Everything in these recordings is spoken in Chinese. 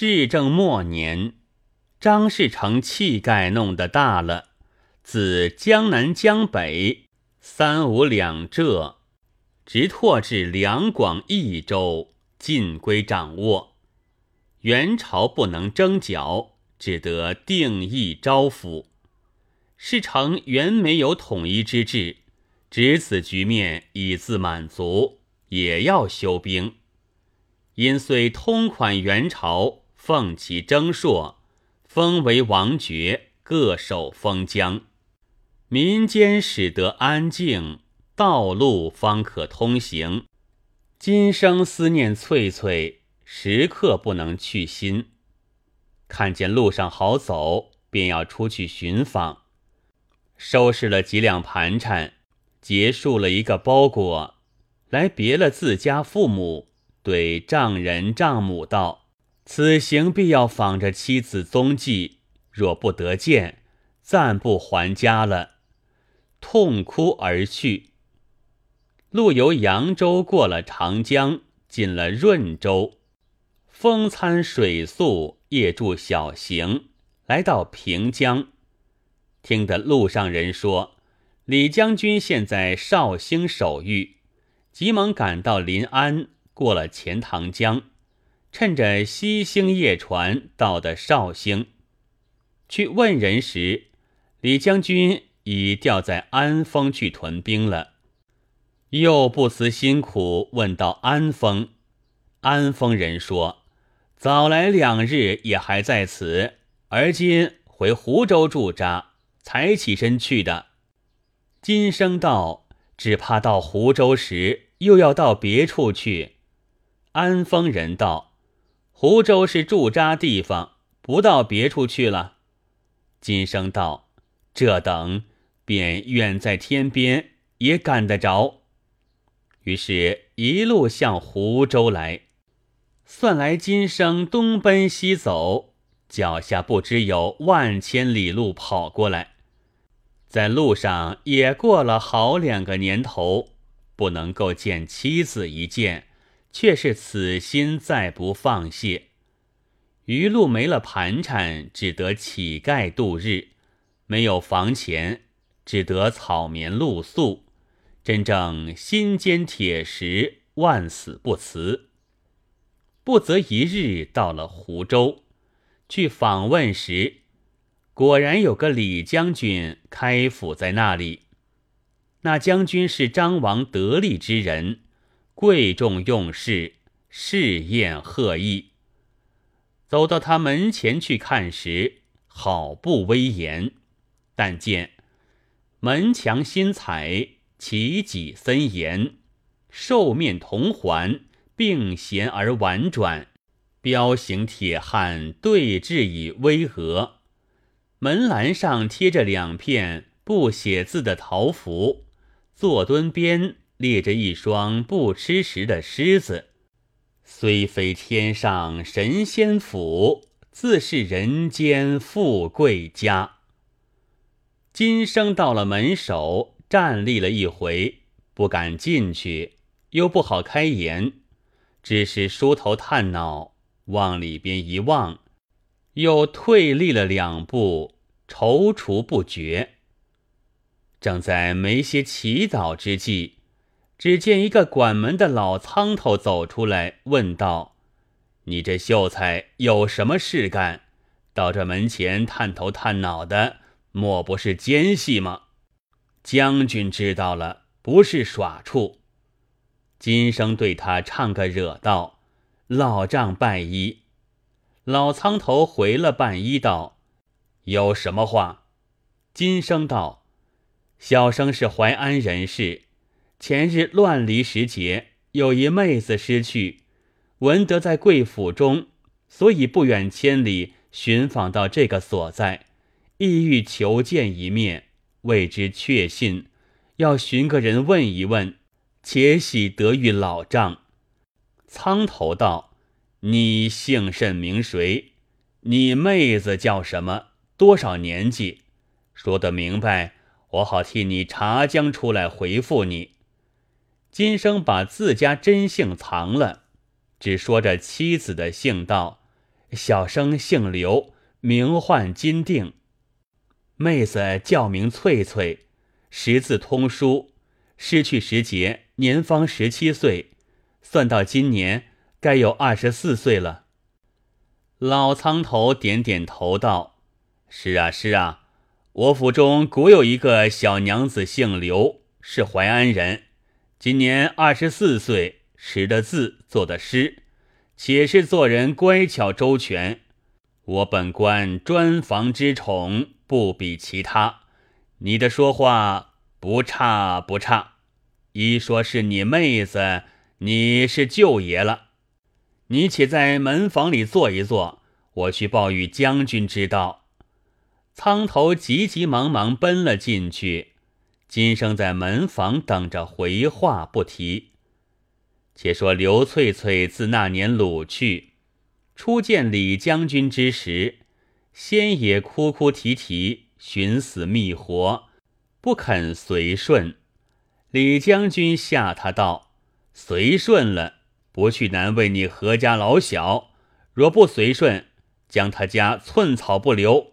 至正末年，张士诚气概弄得大了，自江南江北三五两浙，直拓至两广益州，尽归掌握。元朝不能征剿，只得定义招抚。事成原没有统一之志，值此局面以自满足，也要休兵。因遂通款元朝，奉其征朔，封为王爵，各守封疆。民间使得安静，道路方可通行。今生思念翠翠，时刻不能去心。看见路上好走，便要出去寻访。收拾了几两盘缠，结束了一个包裹，来别了自家父母，对丈人丈母道：“此行必要访着妻子踪迹，若不得见，暂不还家了。”痛哭而去。路由扬州过了长江，进了润州，风餐水宿，夜住小行，来到平江。听得路上人说，李将军现在绍兴守御，急忙赶到临安，过了钱塘江，趁着西兴夜船到的绍兴，去问人时，李将军已调在安丰去屯兵了。又不辞辛苦问到安丰，安丰人说，早来两日也还在此，而今回湖州驻扎。才起身去的，今生道只怕到湖州时又要到别处去。安丰人道：“湖州是驻扎地方，不到别处去了。”今生道：“这等便远在天边，也赶得着。”于是，一路向湖州来。算来今生东奔西走，脚下不知有万千里路跑过来。在路上也过了好两个年头，不能够见妻子一见，却是此心再不放泄。余路没了盘缠，只得乞丐度日；没有房钱，只得草棉露宿。真正心坚铁石，万死不辞。不则一日到了湖州，去访问时。果然有个李将军开府在那里，那将军是张王得力之人，贵重用事，侍宴贺意。走到他门前去看时，好不威严，但见门墙新彩，其脊森严，兽面铜环，并弦而婉转，彪形铁汉，对峙以巍峨。门栏上贴着两片不写字的桃符，坐墩边列着一双不吃食的狮子。虽非天上神仙府，自是人间富贵家。今生到了门首，站立了一回，不敢进去，又不好开言，只是梳头探脑，往里边一望。又退立了两步，踌躇不决。正在没些祈祷之际，只见一个管门的老苍头走出来，问道：“你这秀才有什么事干？到这门前探头探脑的，莫不是奸细吗？”将军知道了，不是耍处。今生对他唱个惹道：“老丈拜衣。”老苍头回了半衣道：“有什么话？”金生道：“小生是淮安人士，前日乱离时节，有一妹子失去，闻得在贵府中，所以不远千里寻访到这个所在，意欲求见一面，未知确信，要寻个人问一问，且喜得遇老丈。”苍头道。你姓甚名谁？你妹子叫什么？多少年纪？说得明白，我好替你查将出来回复你。今生把自家真姓藏了，只说着妻子的姓道：小生姓刘，名唤金定。妹子叫名翠翠，识字通书，失去时节，年方十七岁，算到今年该有二十四岁了。老苍头点点头道：“是啊，是啊，我府中古有一个小娘子，姓刘，是淮安人，今年二十四岁，识的字，作的诗。”且是做人乖巧周全，我本官专房之宠，不比其他。你的说话不差不差，一说是你妹子，你是舅爷了。你且在门房里坐一坐，我去报与将军知道。苍头急急忙忙奔了进去，今生在门房等着回话不提。且说刘翠翠自那年掳去，初见李将军之时，先也哭哭啼啼，寻死觅活，不肯随顺。李将军吓他道：“随顺了，不去难为你何家老小；若不随顺，将他家寸草不留。”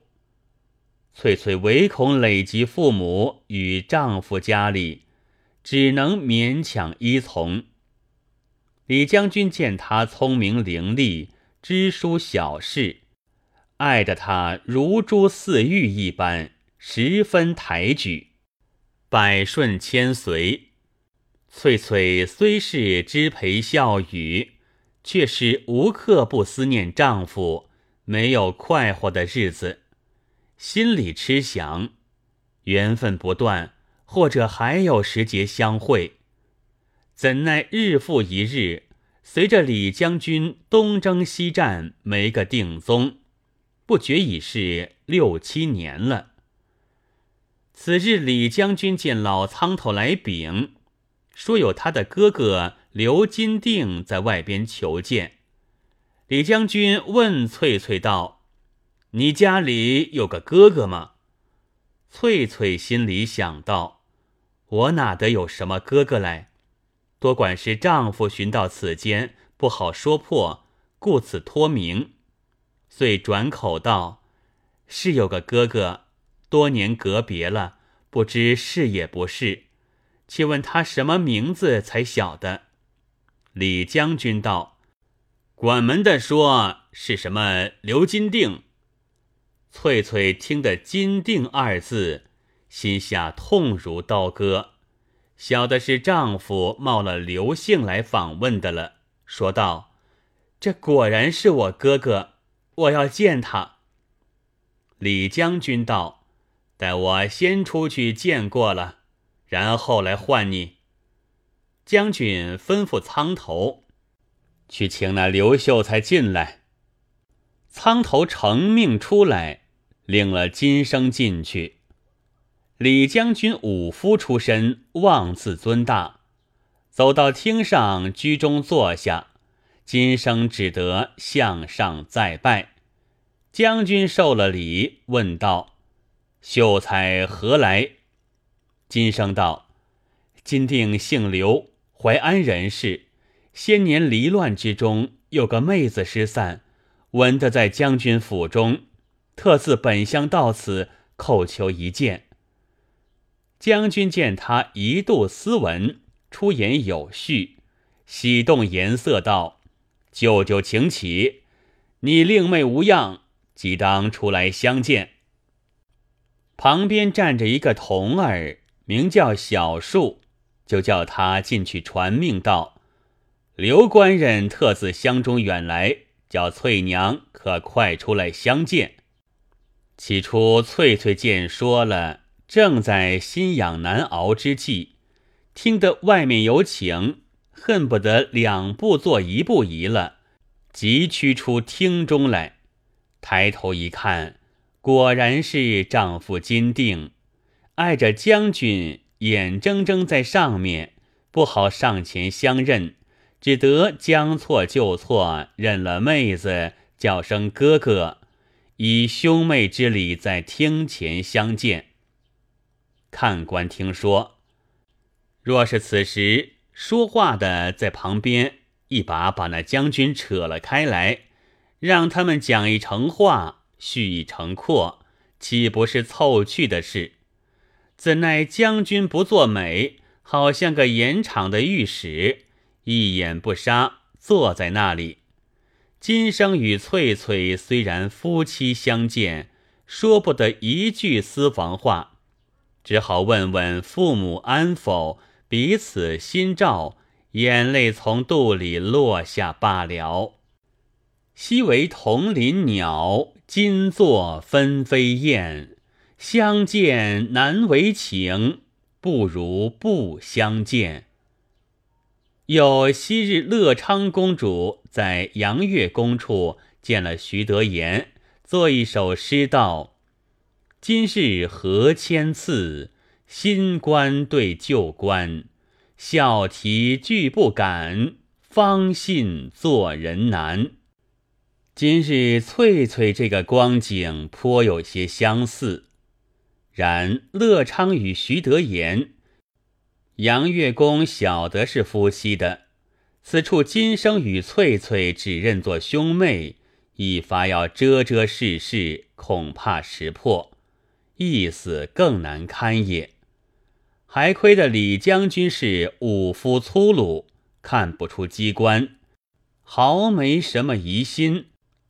翠翠唯恐累及父母与丈夫家里，只能勉强依从。李将军见她聪明伶俐，知书晓事，爱得她如珠似玉一般，十分抬举，百顺千随。翠翠虽是知陪笑语，却是无刻不思念丈夫，没有快活的日子，心里痴想，缘分不断，或者还有时节相会。怎奈日复一日，随着李将军东征西战，没个定踪，不觉已是六七年了。此日李将军见老苍头来禀，说有他的哥哥刘金定在外边求见。李将军问翠翠道：“你家里有个哥哥吗？”翠翠心里想到：“我哪得有什么哥哥来？”多管是丈夫寻到此间，不好说破，故此托名。遂转口道：“是有个哥哥，多年隔别了，不知是也不是。且问他什么名字才晓得。”李将军道：“管门的说是什么刘金定。”翠翠听得“金定”二字，心下痛如刀割。晓得是丈夫冒了刘姓来访问的了，说道：“这果然是我哥哥，我要见他。”李将军道：“待我先出去见过了，然后来唤你。”将军吩咐苍头去请那刘秀才进来。苍头承命出来，领了金生进去。李将军武夫出身，妄自尊大，走到厅上居中坐下。金生只得向上再拜。将军受了礼，问道：“秀才何来？”金生道：“金定姓刘，淮安人士。先年离乱之中，有个妹子失散，闻得在将军府中，特自本乡到此，叩求一见。”将军见他一度斯文，出言有序，喜动颜色道：“舅舅请起，你令妹无恙，即当出来相见。”旁边站着一个童儿，名叫小树，就叫他进去传命道：“刘官人特自乡中远来，叫翠娘可快出来相见。”起初翠翠见说了。正在心痒难熬之际，听得外面有请，恨不得两步做一步移了，急趋出厅中来。抬头一看，果然是丈夫金定，碍着将军眼睁睁在上面，不好上前相认，只得将错就错，认了妹子，叫声哥哥，以兄妹之礼在厅前相见。看官听说，若是此时说话的在旁边，一把把那将军扯了开来，让他们讲一成话，叙一成阔，岂不是凑趣的事？怎奈将军不作美，好像个盐场的御史，一眼不杀，坐在那里。今生与翠翠虽然夫妻相见，说不得一句私房话，只好问问父母安否，彼此心照，眼泪从肚里落下罢了。昔为同林鸟，今作分飞燕。相见难为情，不如不相见。有昔日乐昌公主在杨月宫处见了徐德言，作一首诗道：“今日何千次，新官对旧官，笑啼俱不敢，方信做人难。”今日翠翠这个光景颇有些相似。然乐昌与徐德言，杨月公晓得是夫妻的，此处今生与翠翠只认作兄妹，一发要遮遮饰饰，恐怕识破，意思更难堪也。还亏得李将军是武夫粗鲁，看不出机关，毫没什么疑心，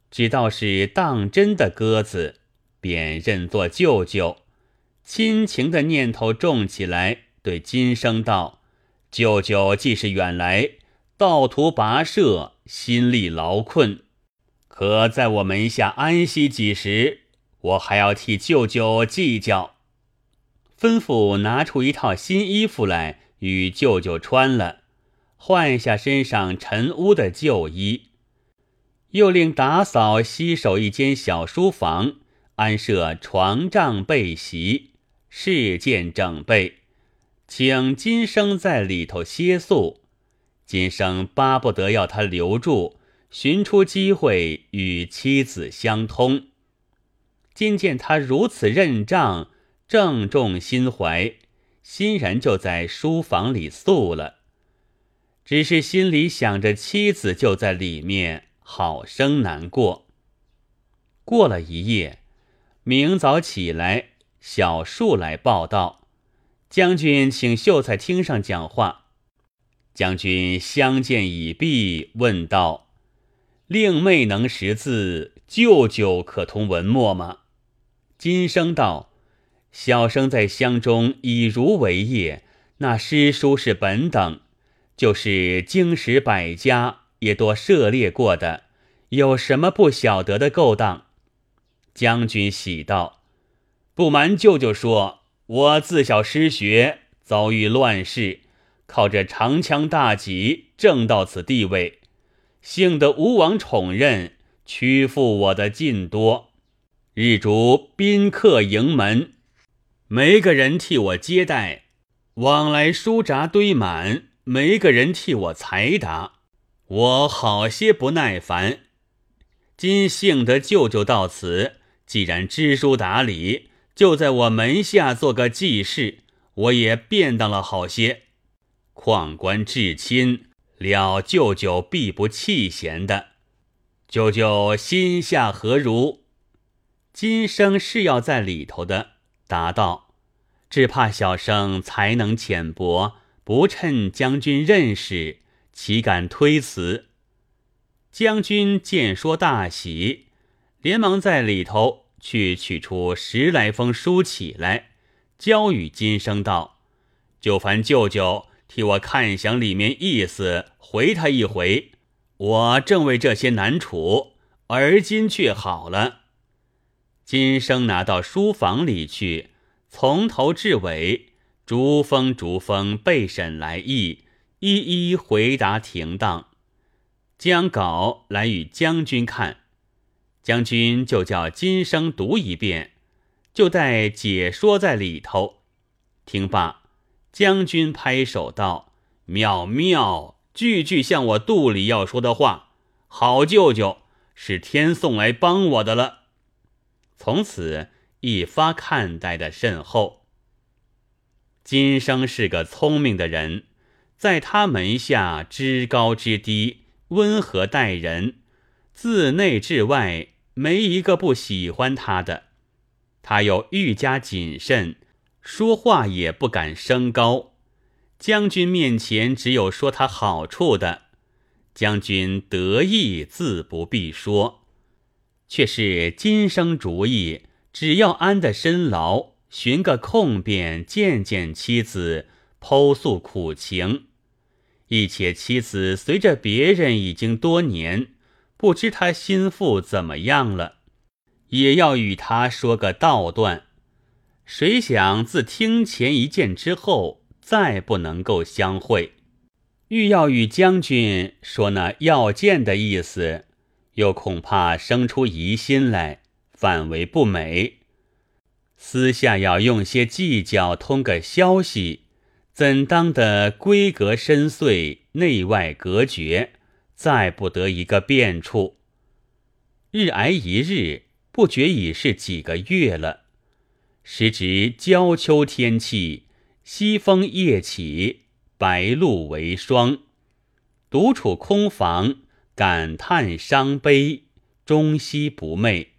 只道是当真的鸽子，便认作舅舅。亲情的念头重起来，对金生道：“舅舅既是远来，道途跋涉，心力劳困，可在我门下安息几时？我还要替舅舅计较。”吩咐拿出一套新衣服来与舅舅穿了，换下身上尘污的旧衣，又令打扫洗手一间小书房，安设床帐被席。事件整备，请金生在里头歇宿。金生巴不得要他留住，寻出机会与妻子相通。今见他如此认账，正重心怀，欣然就在书房里宿了。只是心里想着妻子就在里面，好生难过。过了一夜，明早起来。小树来报道，将军请秀才厅上讲话。将军相见已毕，问道：“令妹能识字，舅舅可通文墨吗？”金生道：“小生在乡中以儒为业，那诗书是本等，就是经史百家也多涉猎过的，有什么不晓得的勾当？”将军喜道。不瞒舅舅说，我自小失学，遭遇乱世，靠着长枪大戟，挣到此地位。幸得吴王宠任，屈服我的尽多。日逐宾客营门，没个人替我接待，往来书札堆满，没个人替我裁答，我好些不耐烦。今幸得舅舅到此，既然知书达理。就在我门下做个记事，我也便当了好些。况官至亲，了舅舅必不弃贤的。舅舅心下何如？今生是要在里头的，答道：只怕小生才能浅薄，不趁将军认识，岂敢推辞？将军见说大喜，连忙在里头。去取出十来封书起来，交与金生道：“就烦舅舅替我看详里面意思，回他一回。我正为这些难处，而今却好了。”金生拿到书房里去，从头至尾逐封逐封备审来意，一一回答停当，将稿来与将军看。将军就叫金生读一遍，就带解说在里头。听罢，将军拍手道：“妙妙，句句像我肚里要说的话。好舅舅，是天送来帮我的了。”从此一发看待的甚厚。金生是个聪明的人，在他门下知高知低，温和待人。自内至外没一个不喜欢他的。他又愈加谨慎，说话也不敢升高。将军面前只有说他好处的，将军得意自不必说，却是今生主意，只要安得身牢，寻个空便见见妻子，剖诉苦情。一且妻子随着别人已经多年，不知他心腹怎么样了，也要与他说个道断。谁想自听前一见之后。再不能够相会，欲要与将军说那要见的意思，又恐怕生出疑心来，反为不美。私下要用些计较通个消息，怎当得闺阁深邃，内外隔绝，再不得一个便处。日挨一日，不觉已是几个月了，时值交秋天气。西风夜起，白露为霜。独处空房，感叹伤悲，终夕不寐。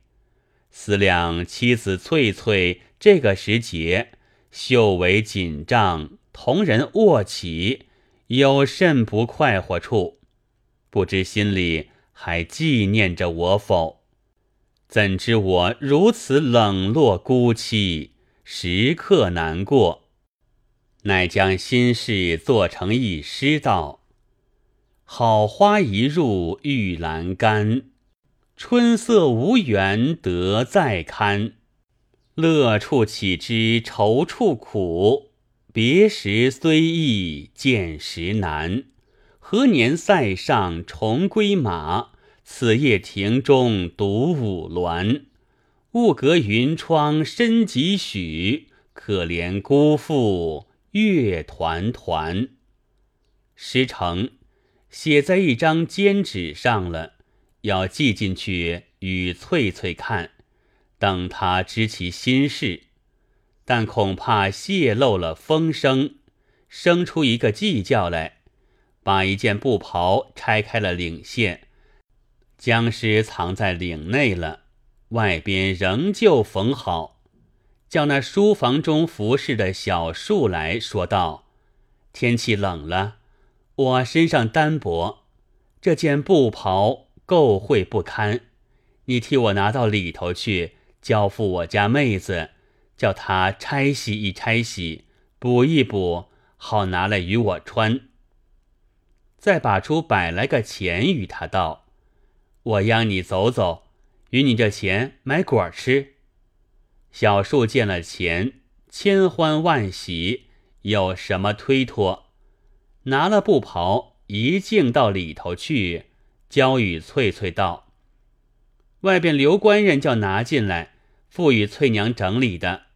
思量妻子翠翠这个时节，袖围紧胀，同人卧起，有甚不快活处？不知心里还纪念着我否？怎知我如此冷落孤凄，时刻难过。乃将心事做成一诗道：“好花一入玉兰干，春色无缘得再看。乐处岂知愁处苦？别时虽易见时难。何年塞上重归马？此夜庭中独舞鸾。雾隔云窗深几许？可怜孤负。”月团团，诗成，写在一张笺纸上了，要寄进去与翠翠看，等他知其心事。但恐怕泄露了风声，生出一个计较来，把一件布袍拆开了领线，将尸藏在领内了，外边仍旧缝好。叫那书房中服侍的小树来说道：“天气冷了，我身上单薄，这件布袍够晦不堪，你替我拿到里头去，交付我家妹子，叫她拆洗一拆洗，补一补，好拿来与我穿。再把出百来个钱与他道：我央你走走，与你这钱买果吃。”小树见了钱，千欢万喜，有什么推脱？拿了布袍，一径到里头去，交与翠翠道：“外边刘官人叫拿进来，付与翠娘整理的。”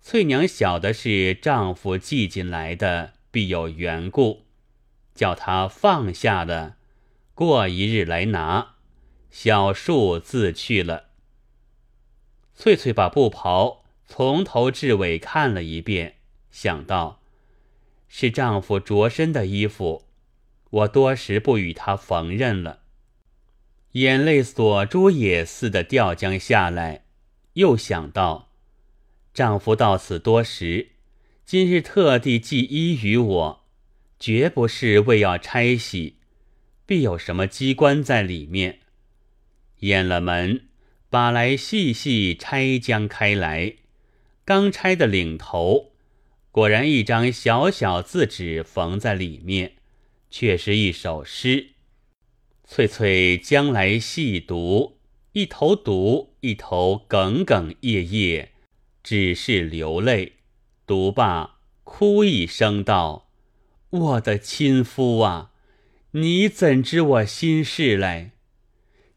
翠娘晓得是丈夫寄进来的，必有缘故，叫他放下了，过一日来拿。小树自去了。翠翠把布袍从头至尾看了一遍，想到是丈夫着身的衣服，我多时不与他缝纫了，眼泪锁珠也似的掉将下来。又想到丈夫到此多时，今日特地寄衣于我，绝不是为要拆洗，必有什么机关在里面。掩了门。把来细细拆将开来，刚拆的领头，果然一张小小字纸缝在里面，却是一首诗。翠翠将来细读，一头读，一头哽哽咽咽，只是流泪。读罢，哭一声道：“我的亲夫啊，你怎知我心事来？”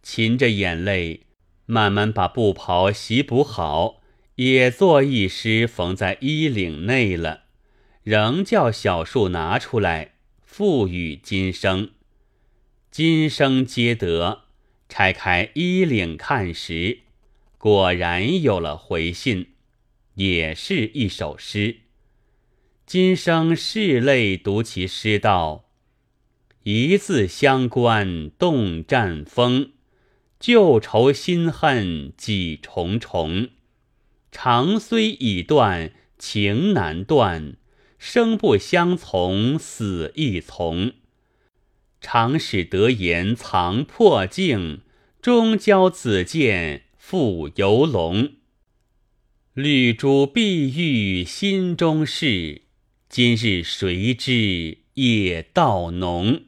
噙着眼泪。慢慢把布袍洗补好，也做一诗缝在衣领内了，仍叫小树拿出来，付与今生。今生皆得，拆开衣领看时，果然有了回信，也是一首诗。今生拭泪读其诗道：“一字相关动战风。”旧仇新恨几重重。长虽已断，情难断；生不相从，死亦从。常使得言藏破镜，终交子建复游龙。绿珠碧玉心中事，今日谁知夜道浓。